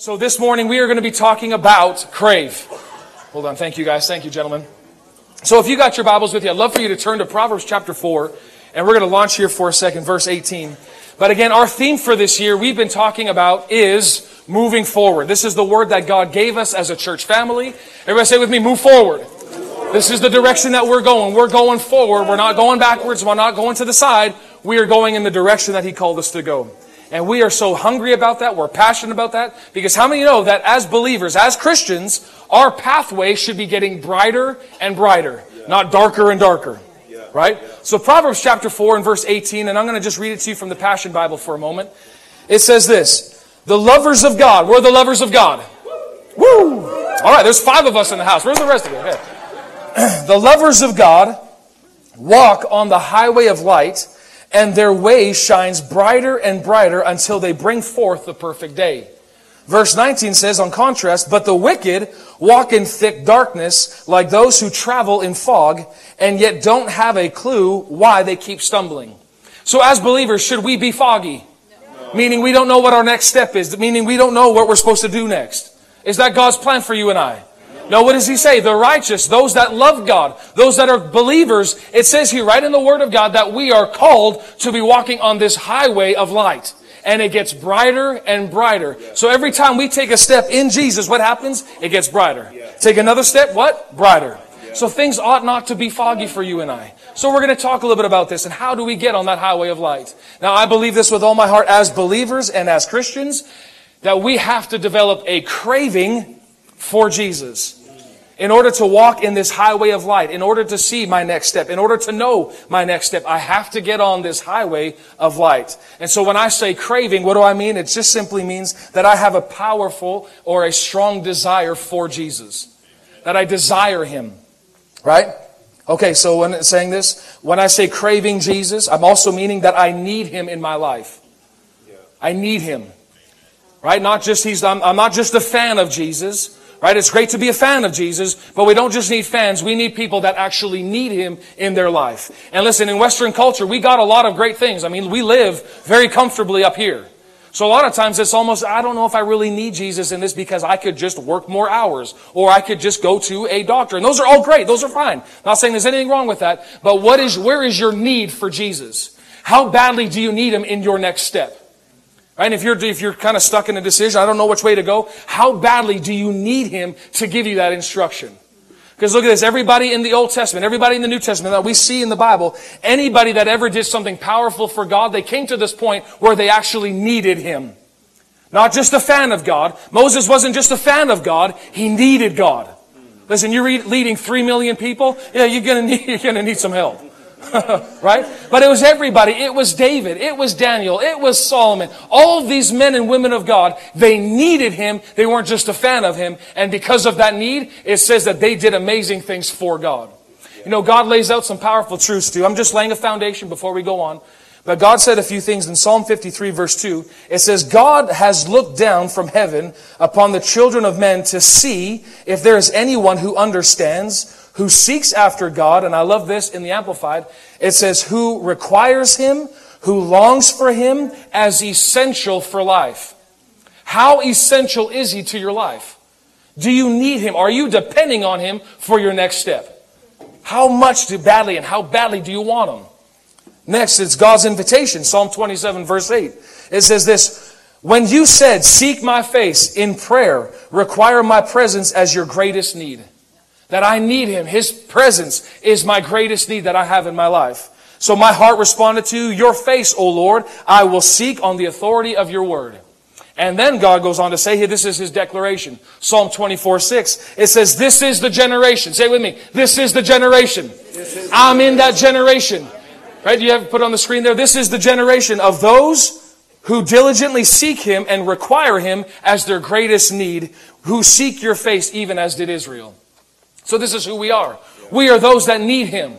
So this morning we are going to be talking about crave. Hold on. Thank you guys. Thank you, gentlemen. So if you got your Bibles with you, I'd love for you to turn to Proverbs chapter 4, and we're going to launch here for a second, verse 18. But again, our theme for this year we've been talking about is moving forward. This is the word that God gave us as a church family. Everybody say with me, move forward. This is the direction that we're going. We're going forward. We're not going backwards. We're not going to the side. We are going in the direction that He called us to go. And we are so hungry about that. We're passionate about that. Because how many know that as believers, as Christians, our pathway should be getting brighter and brighter, yeah. not darker and darker. Yeah. Right? So Proverbs chapter 4 and verse 18, and I'm going to just read it to you from the Passion Bible for a moment. It says this, the lovers of God. We're the lovers of God. Woo! All right, there's five of us in the house. Where's the rest of you? Okay. the lovers of God walk on the highway of light and their way shines brighter and brighter until they bring forth the perfect day. Verse 19 says, on contrast, but the wicked walk in thick darkness like those who travel in fog and yet don't have a clue why they keep stumbling. So as believers, should we be foggy? No. Meaning we don't know what our next step is, meaning we don't know what we're supposed to do next. Is that God's plan for you and I? No, what does he say? The righteous, those that love God, those that are believers. It says here, right in the Word of God, that we are called to be walking on this highway of light. And it gets brighter and brighter. So every time we take a step in Jesus, what happens? It gets brighter. Take another step, what? Brighter. So things ought not to be foggy for you and I. So we're going to talk a little bit about this and how do we get on that highway of light. Now I believe this with all my heart as believers and as Christians that we have to develop a craving for Jesus in order to walk in this highway of light, in order to see my next step, in order to know my next step, I have to get on this highway of light. And so when I say craving, what do I mean? It just simply means that I have a powerful or a strong desire for Jesus. That I desire Him. Right? Okay, so when saying this, when I say craving Jesus, I'm also meaning that I need Him in my life. I need Him. Right? Not just He's, I'm, I'm not just a fan of Jesus. Right? It's great to be a fan of Jesus, but we don't just need fans. We need people that actually need Him in their life. And listen, in Western culture, we got a lot of great things. I mean, we live very comfortably up here. So a lot of times it's almost, I don't know if I really need Jesus in this because I could just work more hours or I could just go to a doctor. And those are all great. Those are fine. Not saying there's anything wrong with that. But what is, where is your need for Jesus? How badly do you need Him in your next step? Right? If you're, if you're kind of stuck in a decision, I don't know which way to go, how badly do you need Him to give you that instruction? Because look at this, everybody in the Old Testament, everybody in the New Testament that we see in the Bible, anybody that ever did something powerful for God, they came to this point where they actually needed Him. Not just a fan of God. Moses wasn't just a fan of God, he needed God. Listen, you're leading three million people, yeah, you're gonna need, you're gonna need some help. right? But it was everybody. It was David. It was Daniel. It was Solomon. All these men and women of God, they needed him. They weren't just a fan of him. And because of that need, it says that they did amazing things for God. You know, God lays out some powerful truths too. I'm just laying a foundation before we go on. But God said a few things in Psalm 53 verse 2. It says, God has looked down from heaven upon the children of men to see if there is anyone who understands, who seeks after God, and I love this in the Amplified, it says, who requires Him, who longs for Him as essential for life. How essential is He to your life? Do you need Him? Are you depending on Him for your next step? How much do badly and how badly do you want Him? Next, it's God's invitation, Psalm 27 verse 8. It says this, when you said, seek my face in prayer, require my presence as your greatest need that I need Him. His presence is my greatest need that I have in my life. So my heart responded to your face, O Lord. I will seek on the authority of your word. And then God goes on to say here, this is his declaration. Psalm 24, 6. It says, this is the generation. Say with me. This is the generation. I'm in that generation. Right? Do you have put on the screen there? This is the generation of those who diligently seek him and require him as their greatest need, who seek your face even as did Israel. So this is who we are. We are those that need Him.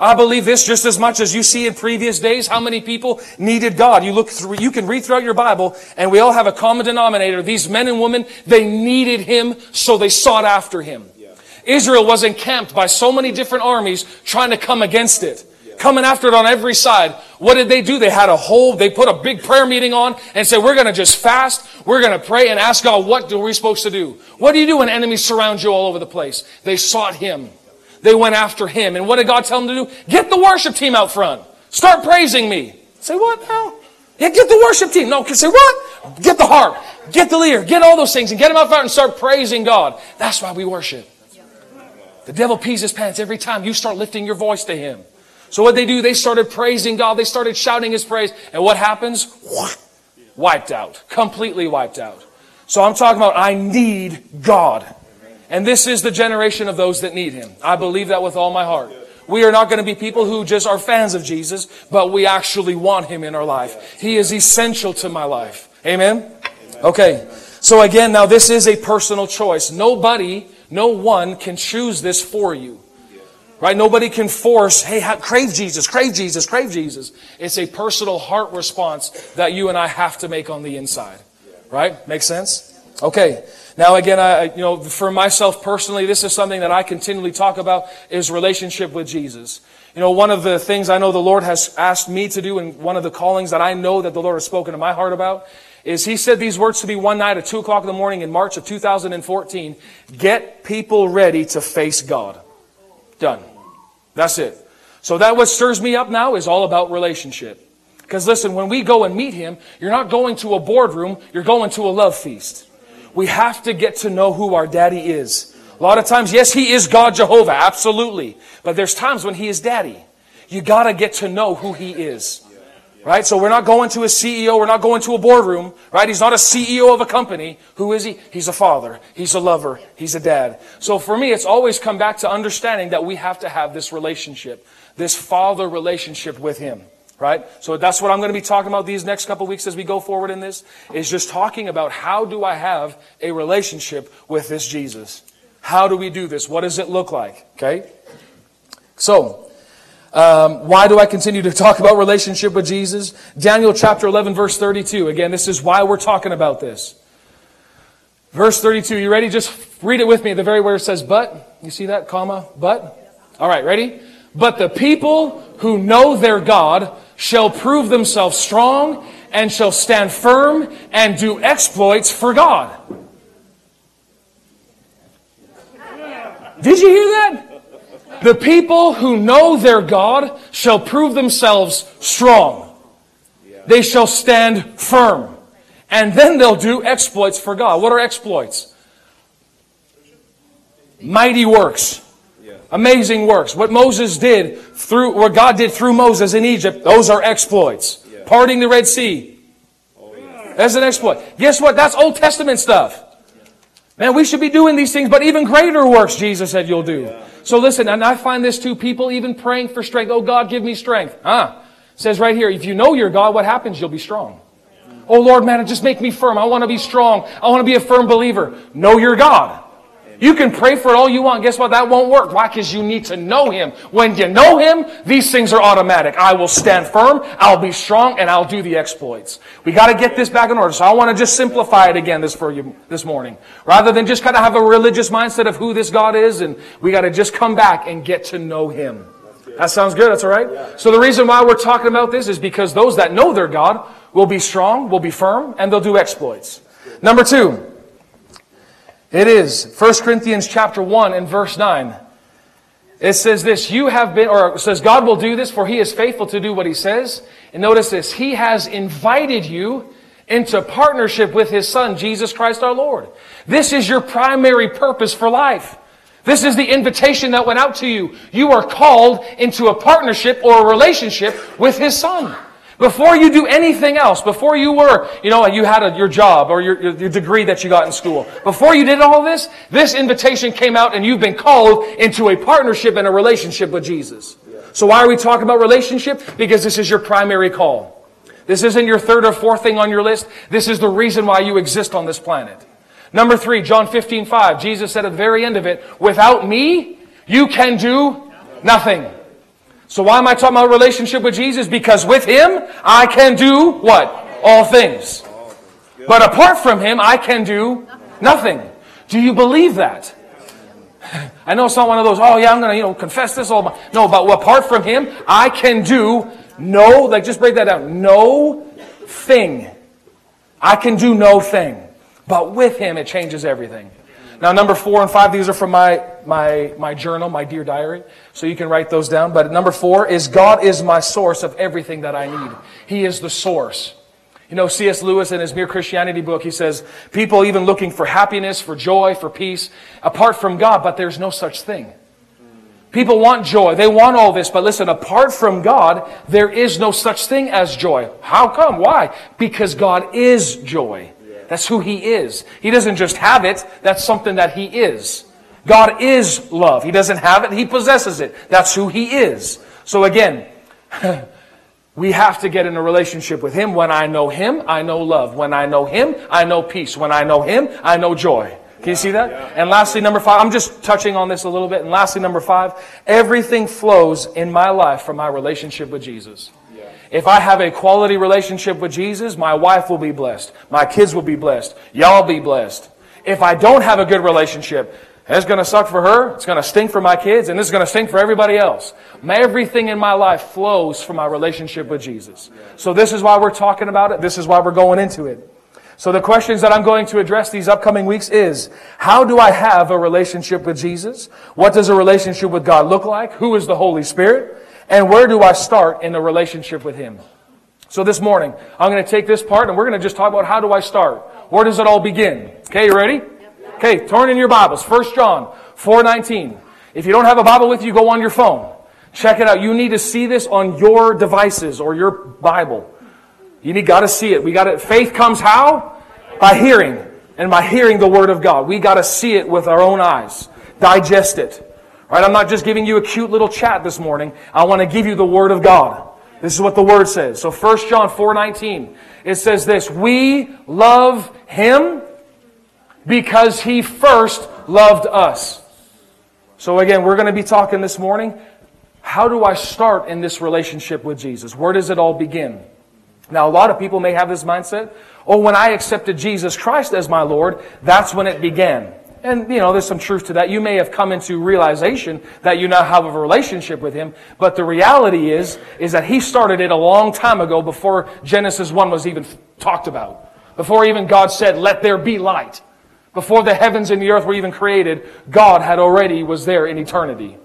I believe this just as much as you see in previous days how many people needed God. You look through, you can read throughout your Bible and we all have a common denominator. These men and women, they needed Him, so they sought after Him. Yeah. Israel was encamped by so many different armies trying to come against it. Coming after it on every side. What did they do? They had a whole, they put a big prayer meeting on and said, we're going to just fast. We're going to pray and ask God, what are we supposed to do? What do you do when enemies surround you all over the place? They sought Him. They went after Him. And what did God tell them to do? Get the worship team out front. Start praising me. Say what now? Yeah, get the worship team. No, say what? Get the harp. Get the leader. Get all those things and get them out front and start praising God. That's why we worship. The devil pees his pants every time you start lifting your voice to him. So what they do, they started praising God. They started shouting His praise. And what happens? Wiped out. Completely wiped out. So I'm talking about I need God. And this is the generation of those that need Him. I believe that with all my heart. We are not going to be people who just are fans of Jesus, but we actually want Him in our life. He is essential to my life. Amen? Okay. So again, now this is a personal choice. Nobody, no one can choose this for you. Right? Nobody can force, hey, crave Jesus, crave Jesus, crave Jesus. It's a personal heart response that you and I have to make on the inside. Right? Make sense? Okay. Now again, I, you know, for myself personally, this is something that I continually talk about is relationship with Jesus. You know, one of the things I know the Lord has asked me to do and one of the callings that I know that the Lord has spoken to my heart about is he said these words to me one night at 2 o'clock in the morning in March of 2014. Get people ready to face God. Done. That's it. So that what stirs me up now is all about relationship. Because listen, when we go and meet him, you're not going to a boardroom, you're going to a love feast. We have to get to know who our daddy is. A lot of times, yes, he is God Jehovah, absolutely. But there's times when he is daddy. You gotta get to know who he is. Right? So we're not going to a CEO, we're not going to a boardroom, right? He's not a CEO of a company. Who is he? He's a father. He's a lover. He's a dad. So for me, it's always come back to understanding that we have to have this relationship, this father relationship with him. Right? So that's what I'm going to be talking about these next couple weeks as we go forward in this, is just talking about how do I have a relationship with this Jesus? How do we do this? What does it look like? Okay? So, um, why do I continue to talk about relationship with Jesus? Daniel chapter 11, verse 32. Again, this is why we're talking about this. Verse 32. You ready? Just read it with me. The very where it says, but. You see that, comma, but? All right, ready? But the people who know their God shall prove themselves strong and shall stand firm and do exploits for God. Did you hear that? The people who know their God shall prove themselves strong. They shall stand firm. And then they'll do exploits for God. What are exploits? Mighty works. Amazing works. What Moses did through, what God did through Moses in Egypt, those are exploits. Parting the Red Sea. Oh, That's an exploit. Guess what? That's Old Testament stuff. Man, we should be doing these things, but even greater works, Jesus said you'll do. So listen, and I find this too, people even praying for strength. Oh God, give me strength. Huh? says right here, if you know your God, what happens? You'll be strong. Oh Lord, man, just make me firm. I want to be strong. I want to be a firm believer. Know your God. You can pray for it all you want. Guess what? That won't work. Why? Because you need to know Him. When you know Him, these things are automatic. I will stand firm, I'll be strong, and I'll do the exploits. We got to get this back in order. So I want to just simplify it again this for you this morning. Rather than just kind of have a religious mindset of who this God is, and we got to just come back and get to know Him. That sounds good. That's all right. So the reason why we're talking about this is because those that know their God will be strong, will be firm, and they'll do exploits. Number two, it is 1 Corinthians chapter 1 and verse 9. It says this, you have been, or says God will do this for he is faithful to do what he says. And notice this, he has invited you into partnership with his son, Jesus Christ our Lord. This is your primary purpose for life. This is the invitation that went out to you. You are called into a partnership or a relationship with his son. Before you do anything else, before you were, you know, you had a, your job or your, your, degree that you got in school, before you did all this, this invitation came out and you've been called into a partnership and a relationship with Jesus. So why are we talking about relationship? Because this is your primary call. This isn't your third or fourth thing on your list. This is the reason why you exist on this planet. Number three, John 15, 5. Jesus said at the very end of it, without me, you can do nothing. So why am I talking about relationship with Jesus? Because with Him, I can do what? All things. But apart from Him, I can do nothing. Do you believe that? I know it's not one of those, oh yeah, I'm going to, you know, confess this all. No, but apart from Him, I can do no, like just break that down. No thing. I can do no thing. But with Him, it changes everything. Now, number four and five, these are from my, my, my journal, my dear diary. So you can write those down. But number four is God is my source of everything that I need. He is the source. You know, C.S. Lewis in his Mere Christianity book, he says, people even looking for happiness, for joy, for peace, apart from God, but there's no such thing. People want joy. They want all this. But listen, apart from God, there is no such thing as joy. How come? Why? Because God is joy. That's who He is. He doesn't just have it, that's something that He is. God is love. He doesn't have it, He possesses it. That's who He is. So again, we have to get in a relationship with Him. When I know Him, I know love. When I know Him, I know peace. When I know Him, I know joy. Can you see that? And lastly, number five, I'm just touching on this a little bit. And lastly, number five, everything flows in my life from my relationship with Jesus. If I have a quality relationship with Jesus, my wife will be blessed. My kids will be blessed. Y'all be blessed. If I don't have a good relationship, it's going to suck for her. It's going to stink for my kids, and this is going to stink for everybody else. Everything in my life flows from my relationship with Jesus. So this is why we're talking about it. This is why we're going into it. So the questions that I'm going to address these upcoming weeks is, how do I have a relationship with Jesus? What does a relationship with God look like? Who is the Holy Spirit? And where do I start in the relationship with Him? So this morning, I'm going to take this part and we're going to just talk about how do I start? Where does it all begin? Okay, you ready? Okay, turn in your Bibles. 1 John 4.19. If you don't have a Bible with you, go on your phone. Check it out. You need to see this on your devices or your Bible. You need got to see it. We got to faith comes how? By hearing. And by hearing the word of God. We got to see it with our own eyes. Digest it. Right? I'm not just giving you a cute little chat this morning. I want to give you the Word of God. This is what the Word says. So 1 John 4.19, it says this, We love Him because He first loved us. So again, we're going to be talking this morning. How do I start in this relationship with Jesus? Where does it all begin? Now, a lot of people may have this mindset. Oh, when I accepted Jesus Christ as my Lord, that's when it began. And, you know, there's some truth to that. You may have come into realization that you now have a relationship with Him, but the reality is, is that He started it a long time ago before Genesis 1 was even talked about. Before even God said, let there be light. Before the heavens and the earth were even created, God had already was there in eternity.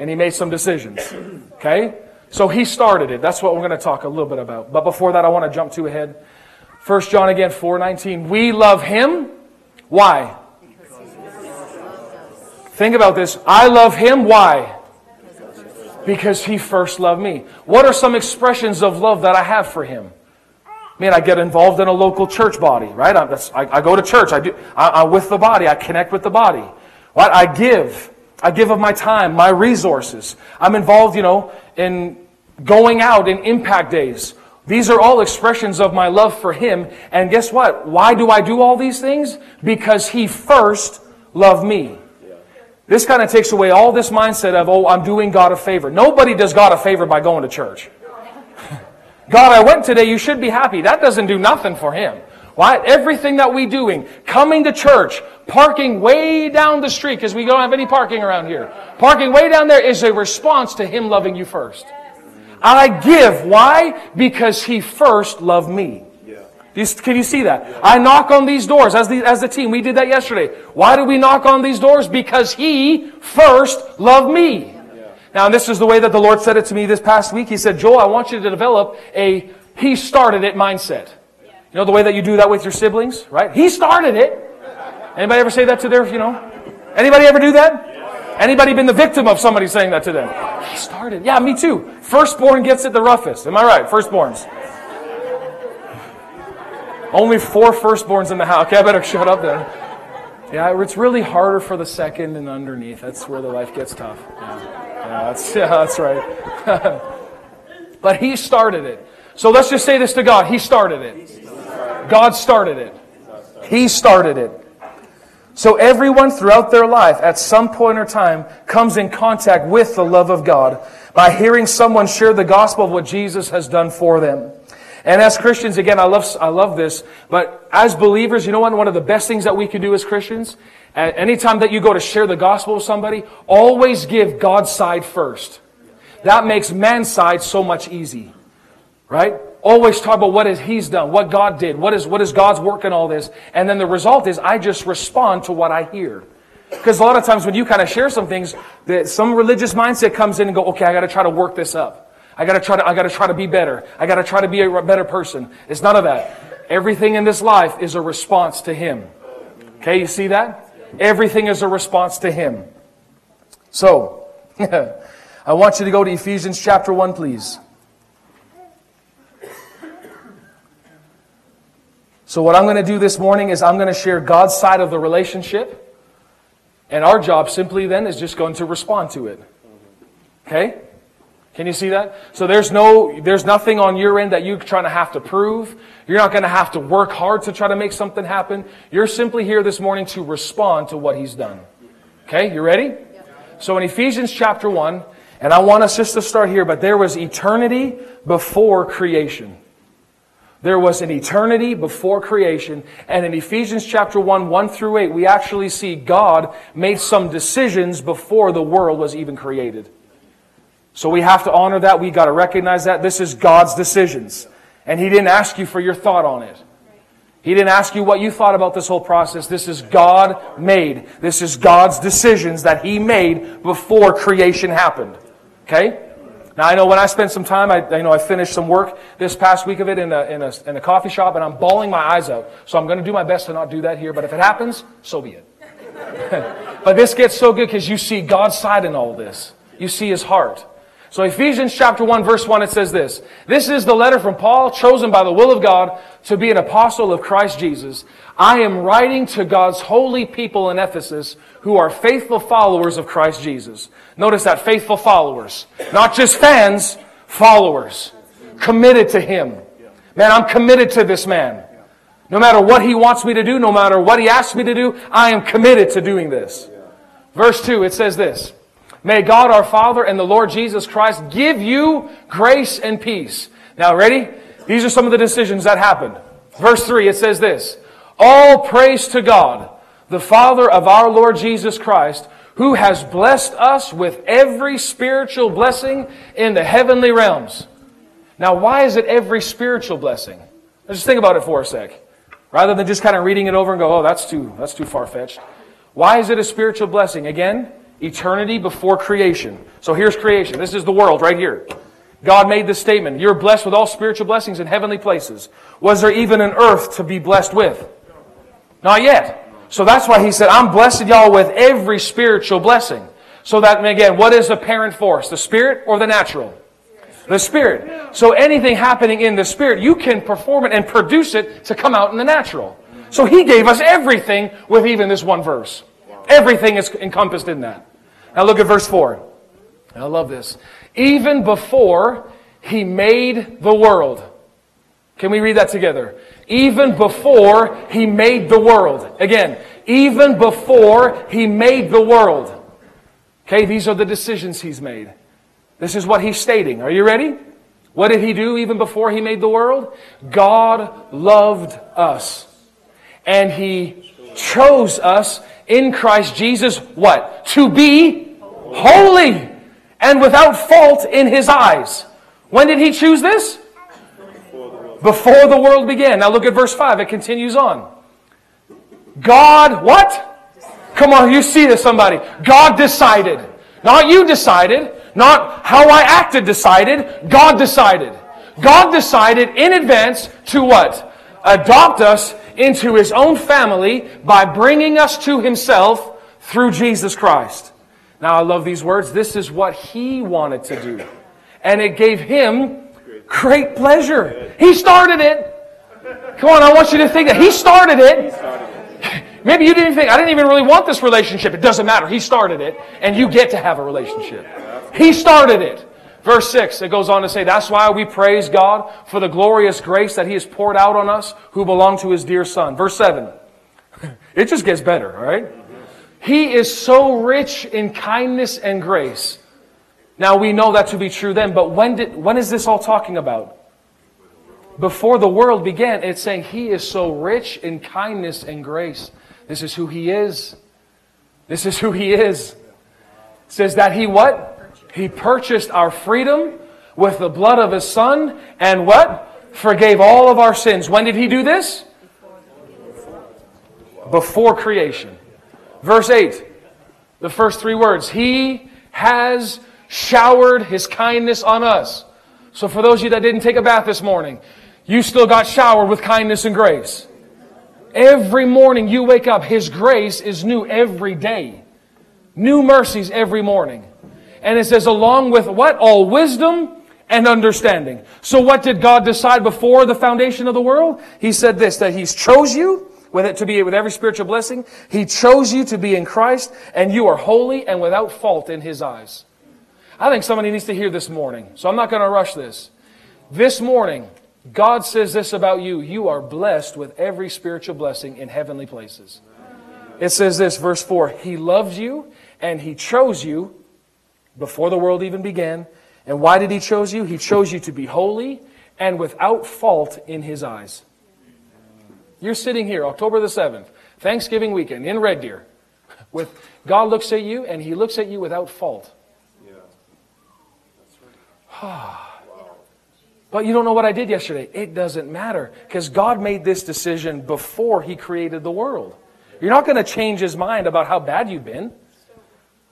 And He made some decisions. Okay? So He started it. That's what we're going to talk a little bit about. But before that, I want to jump to ahead. 1 John again, 4.19. We love Him. Why? Think about this. I love him. Why? Because he first loved me. What are some expressions of love that I have for him? Man, I get involved in a local church body, right? I, I, go to church. I do. I, am with the body. I connect with the body. What I give. I give of my time, my resources. I'm involved, you know, in going out in impact days. These are all expressions of my love for Him. And guess what? Why do I do all these things? Because He first loved me. This kind of takes away all this mindset of, oh, I'm doing God a favor. Nobody does God a favor by going to church. God, I went today, you should be happy. That doesn't do nothing for Him. Why? Everything that we doing, coming to church, parking way down the street, because we don't have any parking around here. Parking way down there is a response to Him loving you first. I give. Why? Because He first loved me. Can you see that? I knock on these doors as the, as the team. We did that yesterday. Why do we knock on these doors? Because He first loved me. Now, and this is the way that the Lord said it to me this past week. He said, Joel, I want you to develop a He started it mindset. You know the way that you do that with your siblings, right? He started it. Anybody ever say that to their, you know? Anybody ever do that? Anybody been the victim of somebody saying that to them? He started. Yeah, me too. Firstborn gets it the roughest. Am I right? Firstborns. Only four firstborns in the house. Okay, I better shut up then. Yeah, it's really harder for the second and underneath. That's where the life gets tough. Yeah, yeah that's, yeah, that's right. but he started it. So let's just say this to God. He started it. God started it. He started it. So everyone throughout their life, at some point or time, comes in contact with the love of God by hearing someone share the gospel of what Jesus has done for them. And as Christians, again, I love, I love this, but as believers, you know what? One of the best things that we can do as Christians, anytime that you go to share the gospel with somebody, always give God's side first. That makes man's side so much easy. Right? Always talk about what is He's done, what God did, what is, what is God's work in all this. And then the result is I just respond to what I hear. Because a lot of times when you kind of share some things, that some religious mindset comes in and go, okay, I got to try to work this up. I got to try to, I got to try to be better. I got to try to be a better person. It's none of that. Everything in this life is a response to Him. Okay, you see that? Everything is a response to Him. So, I want you to go to Ephesians chapter 1, please. So, what I'm going to do this morning is I'm going to share God's side of the relationship. And our job simply then is just going to respond to it. Okay? Can you see that? So there's no, there's nothing on your end that you're trying to have to prove. You're not going to have to work hard to try to make something happen. You're simply here this morning to respond to what he's done. Okay? You ready? So in Ephesians chapter 1, and I want us just to start here, but there was eternity before creation. There was an eternity before creation. And in Ephesians chapter 1, 1 through 8, we actually see God made some decisions before the world was even created. So we have to honor that. We got to recognize that. This is God's decisions. And He didn't ask you for your thought on it. He didn't ask you what you thought about this whole process. This is God made. This is God's decisions that He made before creation happened. Okay? Now I know when I spent some time, I, you know, I finished some work this past week of it in a, in a, in a coffee shop, and I'm bawling my eyes out. So I'm going to do my best to not do that here, but if it happens, so be it. but this gets so good because you see God's side in all this. You see His heart. So Ephesians chapter 1 verse 1 it says this. This is the letter from Paul chosen by the will of God to be an apostle of Christ Jesus. I am writing to God's holy people in Ephesus who are faithful followers of Christ Jesus. Notice that faithful followers. Not just fans, followers. Committed to Him. Man, I'm committed to this man. No matter what he wants me to do, no matter what he asks me to do, I am committed to doing this. Verse 2, it says this. May God our Father and the Lord Jesus Christ give you grace and peace. Now, ready? These are some of the decisions that happened. Verse 3, it says this All praise to God, the Father of our Lord Jesus Christ, who has blessed us with every spiritual blessing in the heavenly realms. Now, why is it every spiritual blessing? Let's just think about it for a sec. Rather than just kind of reading it over and go, oh, that's too, that's too far fetched. Why is it a spiritual blessing? Again, Eternity before creation. So here's creation. This is the world right here. God made this statement. You're blessed with all spiritual blessings in heavenly places. Was there even an earth to be blessed with? Not yet. So that's why he said, I'm blessed y'all with every spiritual blessing. So that, again, what is the parent force? The spirit or the natural? The spirit. So anything happening in the spirit, you can perform it and produce it to come out in the natural. So he gave us everything with even this one verse. Everything is encompassed in that. Now look at verse 4. I love this. Even before he made the world. Can we read that together? Even before he made the world. Again, even before he made the world. Okay, these are the decisions he's made. This is what he's stating. Are you ready? What did he do even before he made the world? God loved us. And he chose us in Christ Jesus, what? To be holy and without fault in his eyes. When did he choose this? Before the world began. Now look at verse 5. It continues on. God, what? Come on, you see this, somebody. God decided. Not you decided. Not how I acted decided. God decided. God decided in advance to what? Adopt us into his own family by bringing us to himself through Jesus Christ. Now, I love these words. This is what he wanted to do. And it gave him great pleasure. He started it. Come on, I want you to think that he started it. Maybe you didn't think, I didn't even really want this relationship. It doesn't matter. He started it, and you get to have a relationship. He started it. Verse 6, it goes on to say, That's why we praise God for the glorious grace that He has poured out on us who belong to His dear Son. Verse 7, it just gets better, all right? He is so rich in kindness and grace. Now we know that to be true then, but when, did, when is this all talking about? before the world began, it's saying He is so rich in kindness and grace. This is who He is. This is who He is. It says that He what? He purchased our freedom with the blood of His Son and what? Forgave all of our sins. When did He do this? Before creation. Verse 8, the first three words He has showered His kindness on us. So for those of you that didn't take a bath this morning, you still got showered with kindness and grace. Every morning you wake up, His grace is new every day. New mercies every morning. And it says, along with what? All wisdom and understanding. So what did God decide before the foundation of the world? He said this, that He's chose you with it to be with every spiritual blessing. He chose you to be in Christ, and you are holy and without fault in His eyes. I think somebody needs to hear this morning, so I'm not going to rush this. This morning, God says this about you. You are blessed with every spiritual blessing in heavenly places. It says this, verse 4 He loves you and He chose you before the world even began. And why did He chose you? He chose you to be holy and without fault in His eyes. You're sitting here, October the 7th, Thanksgiving weekend in Red Deer. With God looks at you and He looks at you without fault. Yeah. That's right. But you don't know what I did yesterday. It doesn't matter because God made this decision before He created the world. You're not going to change His mind about how bad you've been.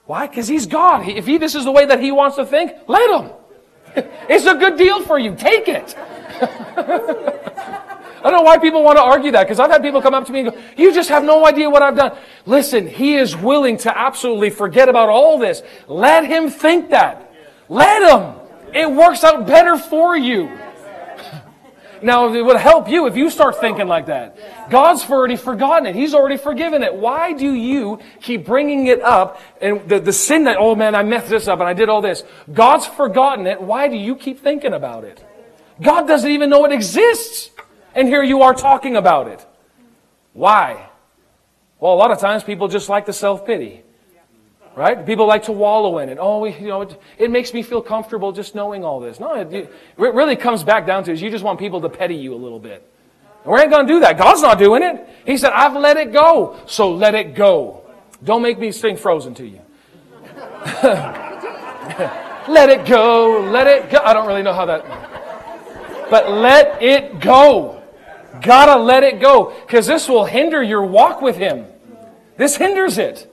Why? Because He's God. If he, this is the way that He wants to think, let Him. It's a good deal for you. Take it. I don't know why people want to argue that because I've had people come up to me and go, You just have no idea what I've done. Listen, He is willing to absolutely forget about all this. Let Him think that. Let Him. It works out better for you. Now, it would help you if you start thinking like that. God's already forgotten it. He's already forgiven it. Why do you keep bringing it up and the, the sin that, oh man, I messed this up and I did all this. God's forgotten it. Why do you keep thinking about it? God doesn't even know it exists. And here you are talking about it. Why? Well, a lot of times people just like the self-pity. Right? People like to wallow in it. Oh, you know, it, it makes me feel comfortable just knowing all this. No, it, it really comes back down to is you just want people to petty you a little bit. And we ain't going to do that. God's not doing it. He said, I've let it go. So let it go. Don't make me sing frozen to you. let it go. Let it go. I don't really know how that. But let it go. Gotta let it go. Because this will hinder your walk with Him. This hinders it.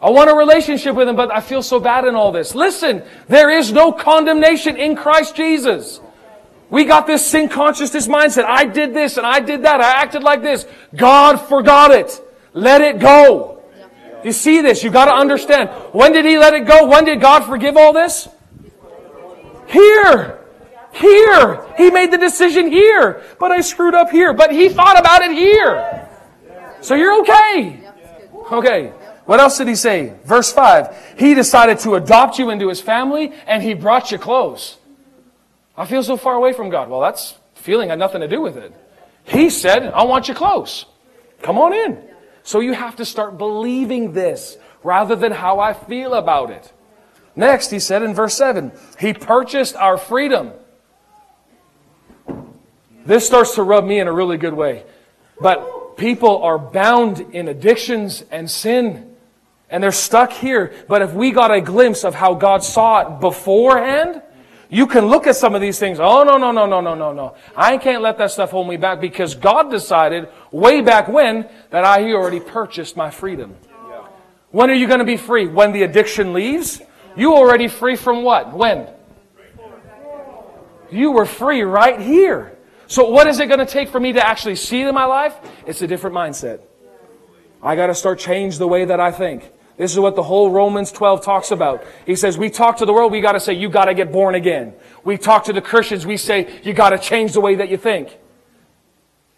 I want a relationship with Him, but I feel so bad in all this. Listen, there is no condemnation in Christ Jesus. We got this sin consciousness mindset. I did this and I did that. I acted like this. God forgot it. Let it go. You see this? You got to understand. When did He let it go? When did God forgive all this? Here. Here. He made the decision here. But I screwed up here. But He thought about it here. So you're okay. Okay. What else did he say? Verse 5. He decided to adopt you into his family and he brought you close. I feel so far away from God. Well, that's feeling had nothing to do with it. He said, I want you close. Come on in. So you have to start believing this rather than how I feel about it. Next, he said in verse 7, He purchased our freedom. This starts to rub me in a really good way. But people are bound in addictions and sin and they're stuck here. But if we got a glimpse of how God saw it beforehand, you can look at some of these things. Oh, no, no, no, no, no, no, no. I can't let that stuff hold me back because God decided way back when that I already purchased my freedom. When are you going to be free? When the addiction leaves? You already free from what? When? You were free right here. So what is it going to take for me to actually see it in my life? It's a different mindset. I got to start change the way that I think. This is what the whole Romans 12 talks about. He says, we talk to the world, we gotta say, you gotta get born again. We talk to the Christians, we say, you gotta change the way that you think.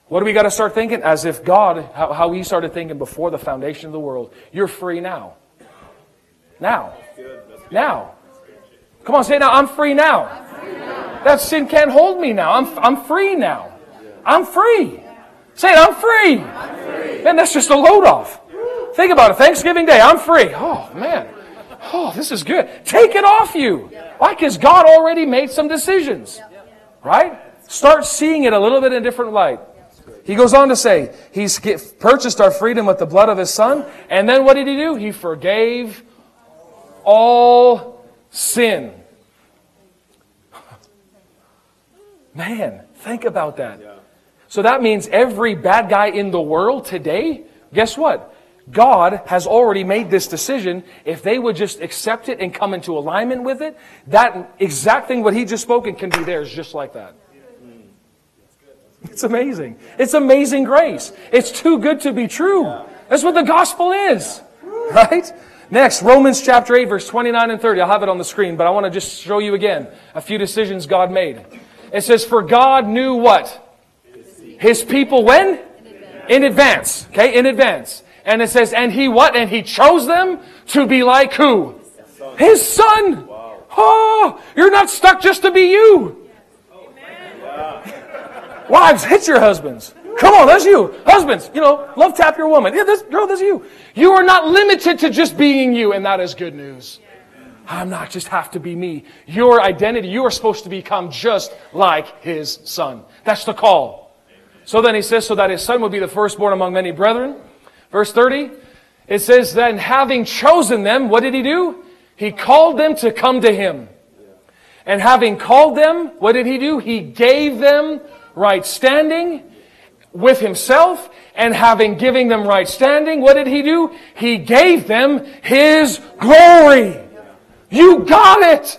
What do we gotta start thinking? As if God, how, how He started thinking before the foundation of the world. You're free now. Now. Now. Come on, say now, I'm free now. That sin can't hold me now. I'm, I'm free now. I'm free. Say it, I'm free. Free. Man, that's just a load off. Think about it. Thanksgiving Day, I'm free. Oh, man. Oh, this is good. Take it off you. Why? Because God already made some decisions. Right? Start seeing it a little bit in a different light. He goes on to say, He's purchased our freedom with the blood of His Son. And then what did He do? He forgave all sin. Man, think about that. So that means every bad guy in the world today, guess what? God has already made this decision. If they would just accept it and come into alignment with it, that exact thing what he just spoken can be theirs just like that. It's amazing. It's amazing grace. It's too good to be true. That's what the gospel is. Right? Next, Romans chapter 8, verse 29 and 30. I'll have it on the screen, but I want to just show you again a few decisions God made. It says, For God knew what? His people when? In advance. Okay, in advance. And it says, and he what? And he chose them to be like who? His son. Oh, you're not stuck just to be you. Wives, hit your husbands. Come on, that's you. Husbands, you know, love tap your woman. Yeah, this girl, that's you. You are not limited to just being you, and that is good news. I'm not just have to be me. Your identity, you are supposed to become just like his son. That's the call. So then he says, so that his son would be the firstborn among many brethren. Verse 30, it says, then having chosen them, what did he do? He called them to come to him. And having called them, what did he do? He gave them right standing with himself. And having given them right standing, what did he do? He gave them his glory. You got it.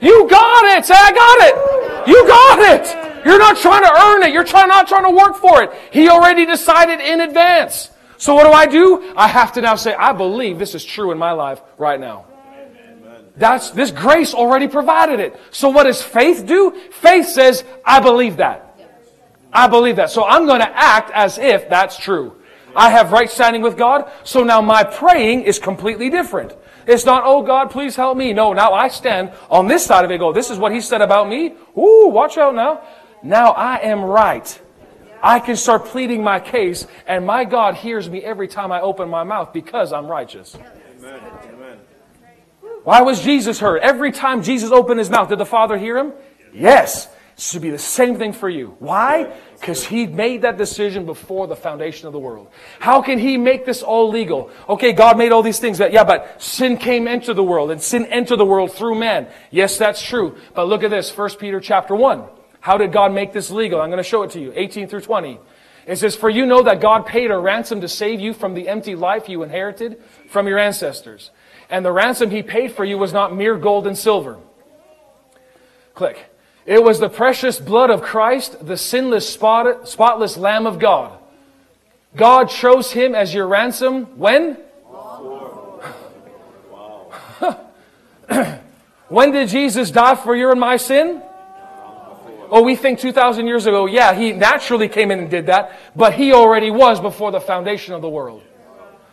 You got it. Say, I got it. You got it. You're not trying to earn it. You're trying, not trying to work for it. He already decided in advance. So what do I do? I have to now say, I believe this is true in my life right now. That's, this grace already provided it. So what does faith do? Faith says, I believe that. I believe that. So I'm going to act as if that's true. I have right standing with God. So now my praying is completely different. It's not, oh God, please help me. No, now I stand on this side of it. Go, this is what he said about me. Ooh, watch out now. Now I am right. I can start pleading my case, and my God hears me every time I open my mouth because I'm righteous. Amen. Why was Jesus heard? Every time Jesus opened his mouth, did the Father hear him? Yes. It should be the same thing for you. Why? Because he made that decision before the foundation of the world. How can he make this all legal? Okay, God made all these things, but yeah, but sin came into the world and sin entered the world through man. Yes, that's true. But look at this, 1 Peter chapter 1. How did God make this legal? I'm going to show it to you. 18 through 20. It says, For you know that God paid a ransom to save you from the empty life you inherited from your ancestors. And the ransom he paid for you was not mere gold and silver. Click. It was the precious blood of Christ, the sinless, spotless Lamb of God. God chose him as your ransom when? when did Jesus die for your and my sin? Oh, we think 2,000 years ago, yeah, he naturally came in and did that, but he already was before the foundation of the world.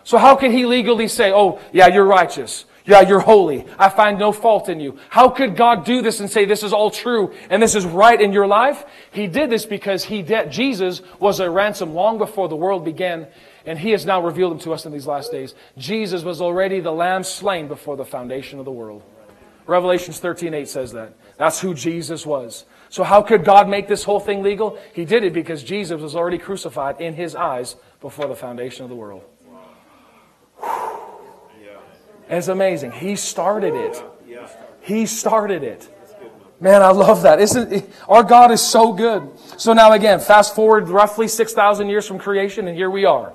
So how can he legally say, oh, yeah, you're righteous. Yeah, you're holy. I find no fault in you. How could God do this and say this is all true and this is right in your life? He did this because he did, Jesus was a ransom long before the world began and he has now revealed him to us in these last days. Jesus was already the lamb slain before the foundation of the world. Revelations 13:8 says that. That's who Jesus was. So how could God make this whole thing legal? He did it because Jesus was already crucified in his eyes before the foundation of the world. It's amazing. He started it. He started it. Man, I love that. Isn't it? our God is so good. So now again, fast forward roughly 6,000 years from creation and here we are.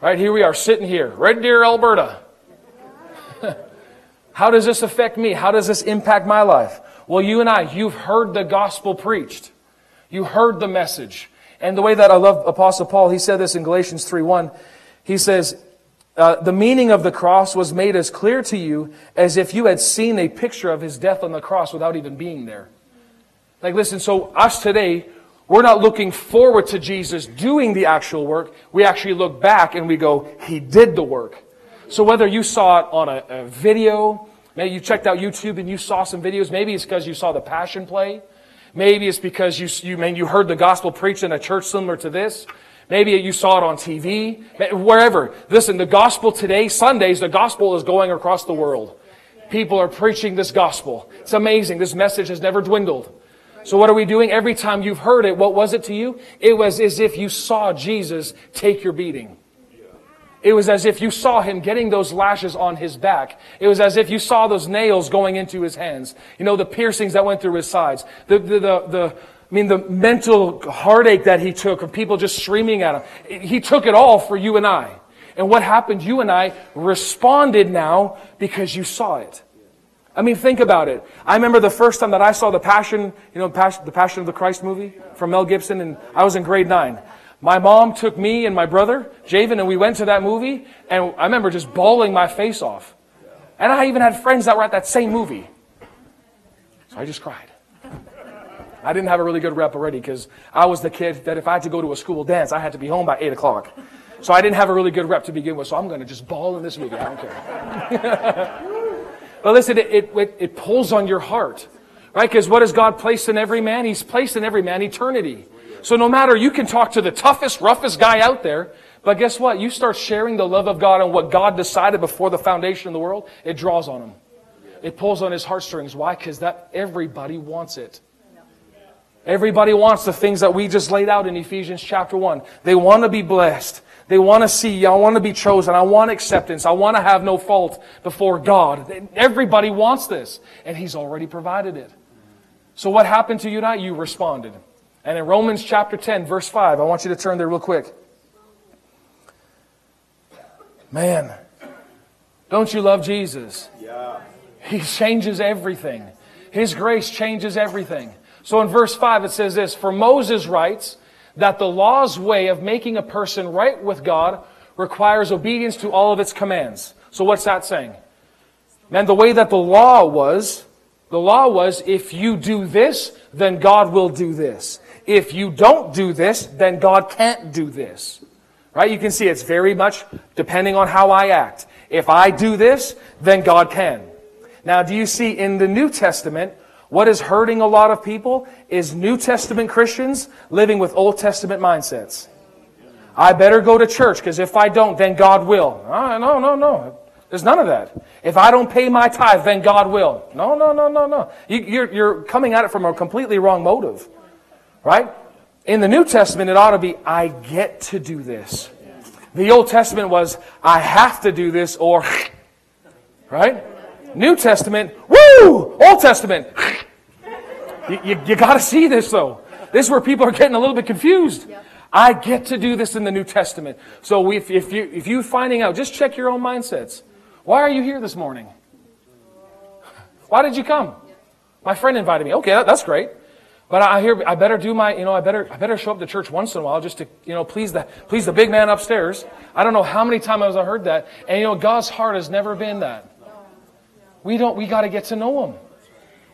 Right here we are sitting here, Red Deer, Alberta. How does this affect me? How does this impact my life? Well, you and I, you've heard the gospel preached. You heard the message. And the way that I love Apostle Paul, he said this in Galatians 3:1. He says, uh, the meaning of the cross was made as clear to you as if you had seen a picture of his death on the cross without even being there. Like, listen, so us today, we're not looking forward to Jesus doing the actual work. We actually look back and we go, He did the work. So whether you saw it on a, a video, maybe you checked out YouTube and you saw some videos, maybe it's because you saw the Passion play. Maybe it's because you, you, man, you heard the gospel preached in a church similar to this. Maybe you saw it on TV, wherever. Listen, the gospel today, Sundays, the gospel is going across the world. People are preaching this gospel. It's amazing. This message has never dwindled. So what are we doing? Every time you've heard it, what was it to you? It was as if you saw Jesus take your beating. It was as if you saw him getting those lashes on his back. It was as if you saw those nails going into his hands. You know, the piercings that went through his sides. The, the, the, the I mean, the mental heartache that he took of people just screaming at him. He took it all for you and I. And what happened? You and I responded now because you saw it. I mean, think about it. I remember the first time that I saw the Passion, you know, the Passion of the Christ movie from Mel Gibson, and I was in grade nine. My mom took me and my brother, Javen, and we went to that movie, and I remember just bawling my face off. And I even had friends that were at that same movie. So I just cried. I didn't have a really good rep already because I was the kid that if I had to go to a school dance, I had to be home by 8 o'clock. So I didn't have a really good rep to begin with, so I'm going to just bawl in this movie. I don't care. but listen, it, it, it pulls on your heart, right? Because what has God placed in every man? He's placed in every man eternity. So no matter, you can talk to the toughest, roughest guy out there, but guess what? You start sharing the love of God and what God decided before the foundation of the world, it draws on him. It pulls on his heartstrings. Why? Because that everybody wants it. Everybody wants the things that we just laid out in Ephesians chapter 1. They want to be blessed. They want to see, I want to be chosen. I want acceptance. I want to have no fault before God. Everybody wants this. And He's already provided it. So what happened to you tonight? You responded. And in Romans chapter 10, verse 5, I want you to turn there real quick. Man, don't you love Jesus? Yeah. He changes everything. His grace changes everything. So in verse 5 it says this, For Moses writes that the law's way of making a person right with God requires obedience to all of its commands. So what's that saying? Man, the way that the law was, the law was if you do this, then God will do this. If you don't do this, then God can't do this. Right? You can see it's very much depending on how I act. If I do this, then God can. Now, do you see in the New Testament, what is hurting a lot of people is New Testament Christians living with Old Testament mindsets. I better go to church because if I don't, then God will. Oh, no, no, no. There's none of that. If I don't pay my tithe, then God will. No, no, no, no, no. You, you're, you're coming at it from a completely wrong motive. Right? In the New Testament, it ought to be, I get to do this. The Old Testament was, I have to do this or, right? New Testament, woo! Old Testament. You, you, you got to see this though. This is where people are getting a little bit confused. I get to do this in the New Testament. So if, if you if you finding out, just check your own mindsets. Why are you here this morning? Why did you come? My friend invited me. Okay, that, that's great. But I hear I better do my, you know, I better I better show up to church once in a while just to, you know, please the please the big man upstairs. I don't know how many times I heard that. And you know, God's heart has never been that. We don't, we got to get to know him.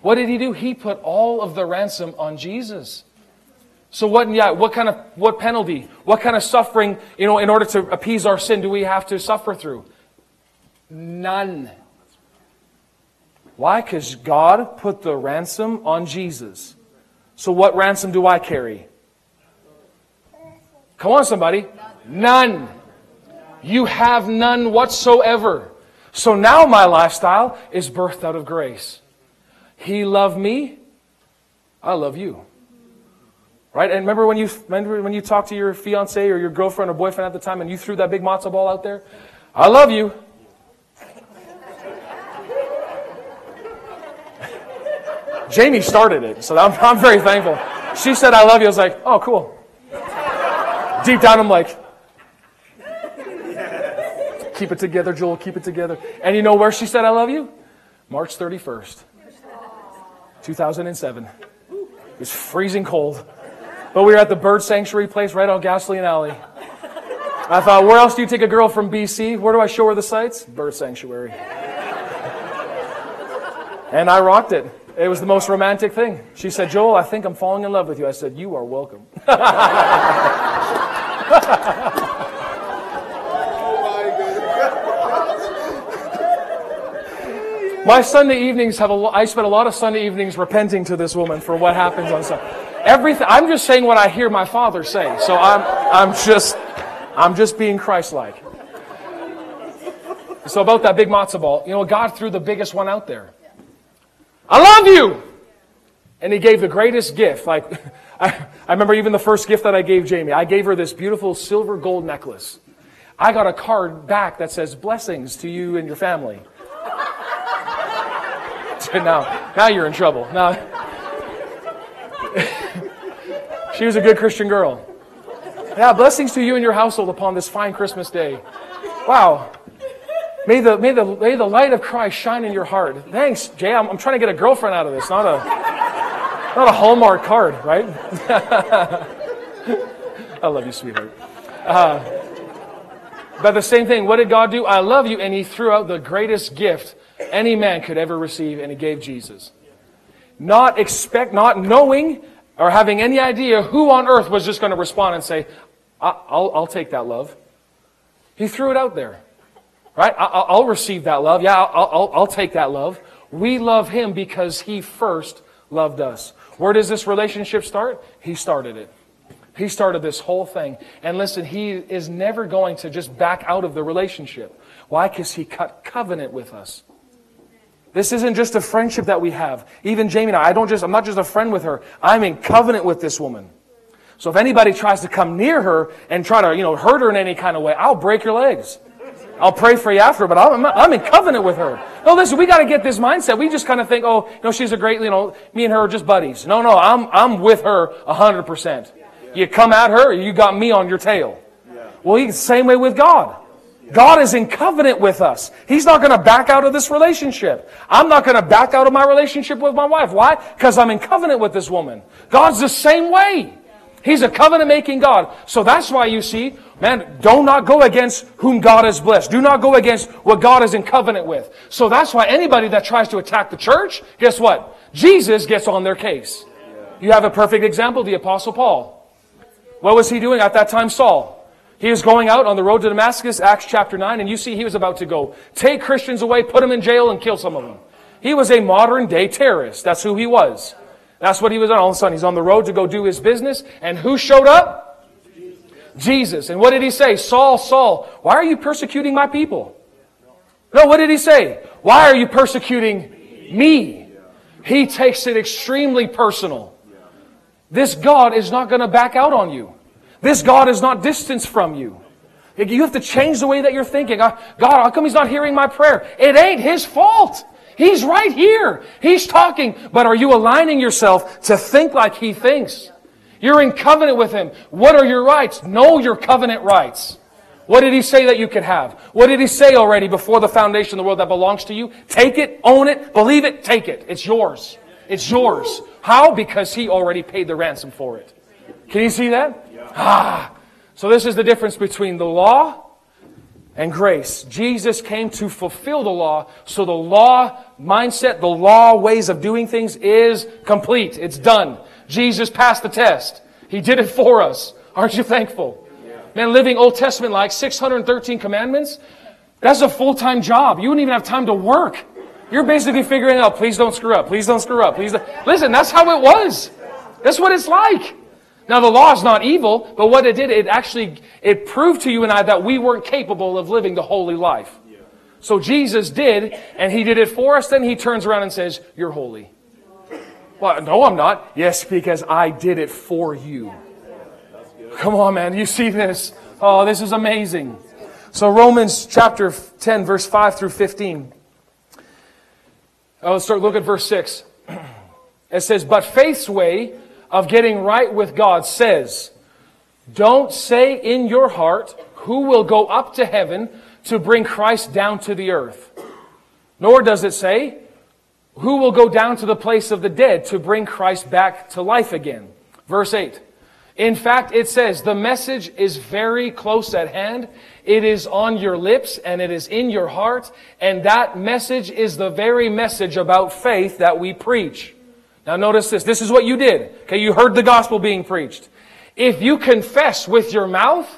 What did he do? He put all of the ransom on Jesus. So what, yeah, what kind of, what penalty, what kind of suffering, you know, in order to appease our sin do we have to suffer through? None. Why? Because God put the ransom on Jesus. So what ransom do I carry? Come on, somebody. None. You have none whatsoever. So now my lifestyle is birthed out of grace. He loved me, I love you. Right? And remember when you remember when you talked to your fiance or your girlfriend or boyfriend at the time and you threw that big matzo ball out there? I love you. Jamie started it, so I'm, I'm very thankful. She said, I love you. I was like, oh, cool. Deep down, I'm like, Keep it together, Joel. Keep it together. And you know where she said, I love you? March 31st, 2007. It was freezing cold. But we were at the bird sanctuary place right on Gasoline Alley. I thought, where else do you take a girl from BC? Where do I show her the sights? Bird sanctuary. And I rocked it. It was the most romantic thing. She said, Joel, I think I'm falling in love with you. I said, You are welcome. My Sunday evenings have a lo- I spend a lot of Sunday evenings repenting to this woman for what happens on Sunday. Everything. I'm just saying what I hear my father say. So I'm I'm just I'm just being Christ-like. So about that big matzo ball, you know, God threw the biggest one out there. I love you. and he gave the greatest gift. Like, I, I remember even the first gift that I gave Jamie. I gave her this beautiful silver gold necklace. I got a card back that says, Blessings to you and your family. now, now you're in trouble. Now, she was a good Christian girl. Now, blessings to you and your household upon this fine Christmas day. Wow. May the, may the, may the light of Christ shine in your heart. Thanks, Jay. I'm, I'm trying to get a girlfriend out of this, not a, not a Hallmark card, right? I love you, sweetheart. Uh, but the same thing, what did God do? I love you, and He threw out the greatest gift any man could ever receive, and He gave Jesus. Not expect, not knowing or having any idea who on earth was just going to respond and say, I'll, I'll take that love. He threw it out there. Right? I'll, I'll receive that love. Yeah, I'll, I'll, I'll take that love. We love Him because He first loved us. Where does this relationship start? He started it. He started this whole thing. And listen, He is never going to just back out of the relationship. Why? Because He cut covenant with us. This isn't just a friendship that we have. Even Jamie and I, I don't just, I'm not just a friend with her. I'm in covenant with this woman. So if anybody tries to come near her and try to, you know, hurt her in any kind of way, I'll break your legs. I'll pray for you after, but I'm, I'm in covenant with her. No, listen, we got to get this mindset. We just kind of think, oh, you know, she's a great, you know, me and her are just buddies. No, no, I'm, I'm with her 100%. You come at her, you got me on your tail. Well, same way with God. God is in covenant with us. He's not going to back out of this relationship. I'm not going to back out of my relationship with my wife. Why? Because I'm in covenant with this woman. God's the same way. He's a covenant making God. So that's why you see, man, do not go against whom God has blessed. Do not go against what God is in covenant with. So that's why anybody that tries to attack the church, guess what? Jesus gets on their case. You have a perfect example, the Apostle Paul. What was he doing at that time? Saul. He was going out on the road to Damascus, Acts chapter 9, and you see he was about to go take Christians away, put them in jail, and kill some of them. He was a modern day terrorist. That's who he was. That's what he was on. All of a sudden, he's on the road to go do his business. And who showed up? Jesus. And what did he say? Saul, Saul, why are you persecuting my people? No, what did he say? Why are you persecuting me? He takes it extremely personal. This God is not going to back out on you. This God is not distance from you. You have to change the way that you're thinking. God, how come he's not hearing my prayer? It ain't his fault. He's right here. He's talking. But are you aligning yourself to think like He thinks? You're in covenant with Him. What are your rights? Know your covenant rights. What did He say that you could have? What did He say already before the foundation of the world that belongs to you? Take it, own it, believe it, take it. It's yours. It's yours. How? Because He already paid the ransom for it. Can you see that? Ah. So this is the difference between the law and grace. Jesus came to fulfill the law, so the law mindset, the law ways of doing things is complete. It's done. Jesus passed the test. He did it for us. Aren't you thankful? Man, living Old Testament like 613 commandments, that's a full-time job. You wouldn't even have time to work. You're basically figuring out, please don't screw up, please don't screw up, please don't. Listen, that's how it was. That's what it's like. Now the law is not evil, but what it did, it actually, it proved to you and I that we weren't capable of living the holy life. So Jesus did, and He did it for us, then He turns around and says, you're holy. Well, no, I'm not. Yes, because I did it for you. Come on, man. You see this? Oh, this is amazing. So Romans chapter 10, verse 5 through 15. Oh, let's start, look at verse 6. It says, But faith's way of getting right with God says, Don't say in your heart, Who will go up to heaven to bring Christ down to the earth? Nor does it say, Who will go down to the place of the dead to bring Christ back to life again? Verse 8. In fact, it says, The message is very close at hand. It is on your lips and it is in your heart. And that message is the very message about faith that we preach. Now notice this. This is what you did. Okay, you heard the gospel being preached. If you confess with your mouth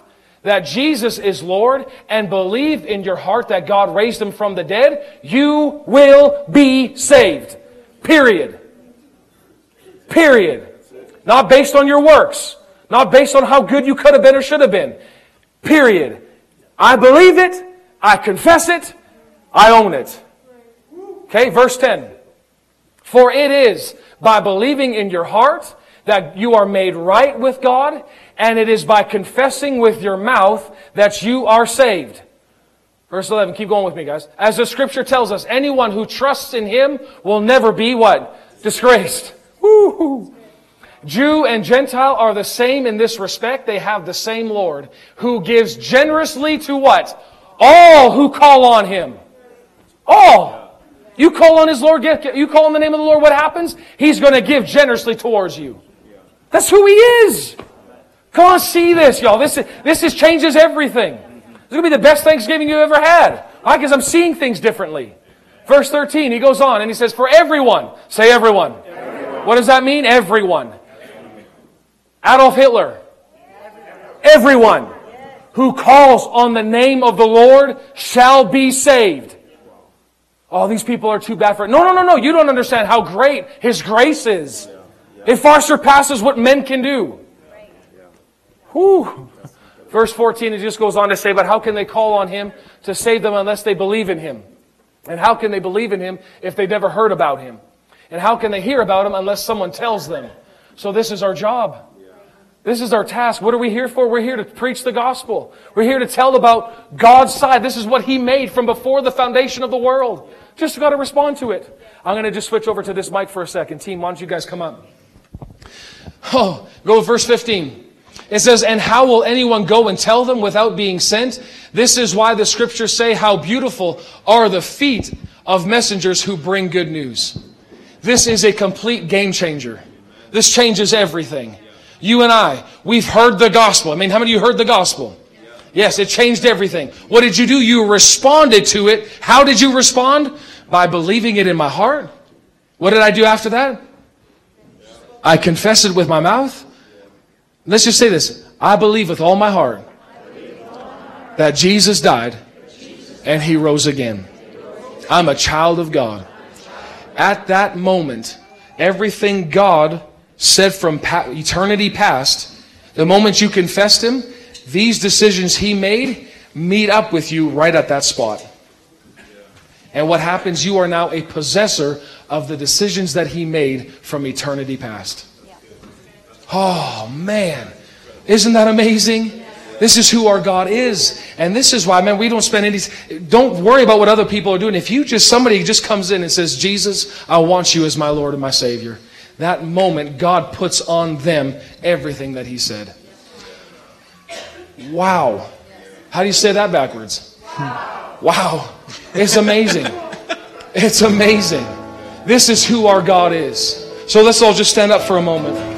that Jesus is Lord and believe in your heart that God raised him from the dead, you will be saved. Period. Period. Not based on your works. Not based on how good you could have been or should have been. Period. I believe it. I confess it. I own it. Okay, verse 10. For it is by believing in your heart that you are made right with God, and it is by confessing with your mouth that you are saved. Verse 11, keep going with me, guys. As the scripture tells us, anyone who trusts in him will never be what? Disgraced. Woo-hoo. Jew and Gentile are the same in this respect. They have the same Lord who gives generously to what? All who call on him. All. You call on his Lord, you call on the name of the Lord, what happens? He's going to give generously towards you. That's who he is. Come on, see this, y'all. This, is, this is, changes everything. This is going to be the best Thanksgiving you ever had. Why? Because I'm seeing things differently. Verse 13, he goes on and he says, For everyone, say everyone. everyone. What does that mean? Everyone. Adolf Hitler. Everyone who calls on the name of the Lord shall be saved. Oh, these people are too bad for it. No, no, no, no. You don't understand how great His grace is. It far surpasses what men can do. Whew. Verse 14, it just goes on to say, But how can they call on Him to save them unless they believe in Him? And how can they believe in Him if they've never heard about Him? And how can they hear about Him unless someone tells them? So this is our job. This is our task. What are we here for? We're here to preach the gospel. We're here to tell about God's side. This is what He made from before the foundation of the world. Just got to respond to it. I'm going to just switch over to this mic for a second. Team, why don't you guys come up? Oh, go to verse 15. It says, And how will anyone go and tell them without being sent? This is why the scriptures say, How beautiful are the feet of messengers who bring good news. This is a complete game changer. This changes everything. You and I, we've heard the gospel. I mean, how many of you heard the gospel? Yes, it changed everything. What did you do? You responded to it. How did you respond? By believing it in my heart. What did I do after that? I confess it with my mouth. Let's just say this. I believe with all my heart that Jesus died and he rose again. I'm a child of God. At that moment, everything God said from eternity past, the moment you confessed Him, these decisions He made meet up with you right at that spot. And what happens? You are now a possessor of the decisions that He made from eternity past. Oh, man. Isn't that amazing? This is who our God is. And this is why, man, we don't spend any, don't worry about what other people are doing. If you just, somebody just comes in and says, Jesus, I want you as my Lord and my Savior that moment, God puts on them everything that He said. Wow. How do you say that backwards? Wow. It's amazing. It's amazing. This is who our God is. So let's all just stand up for a moment.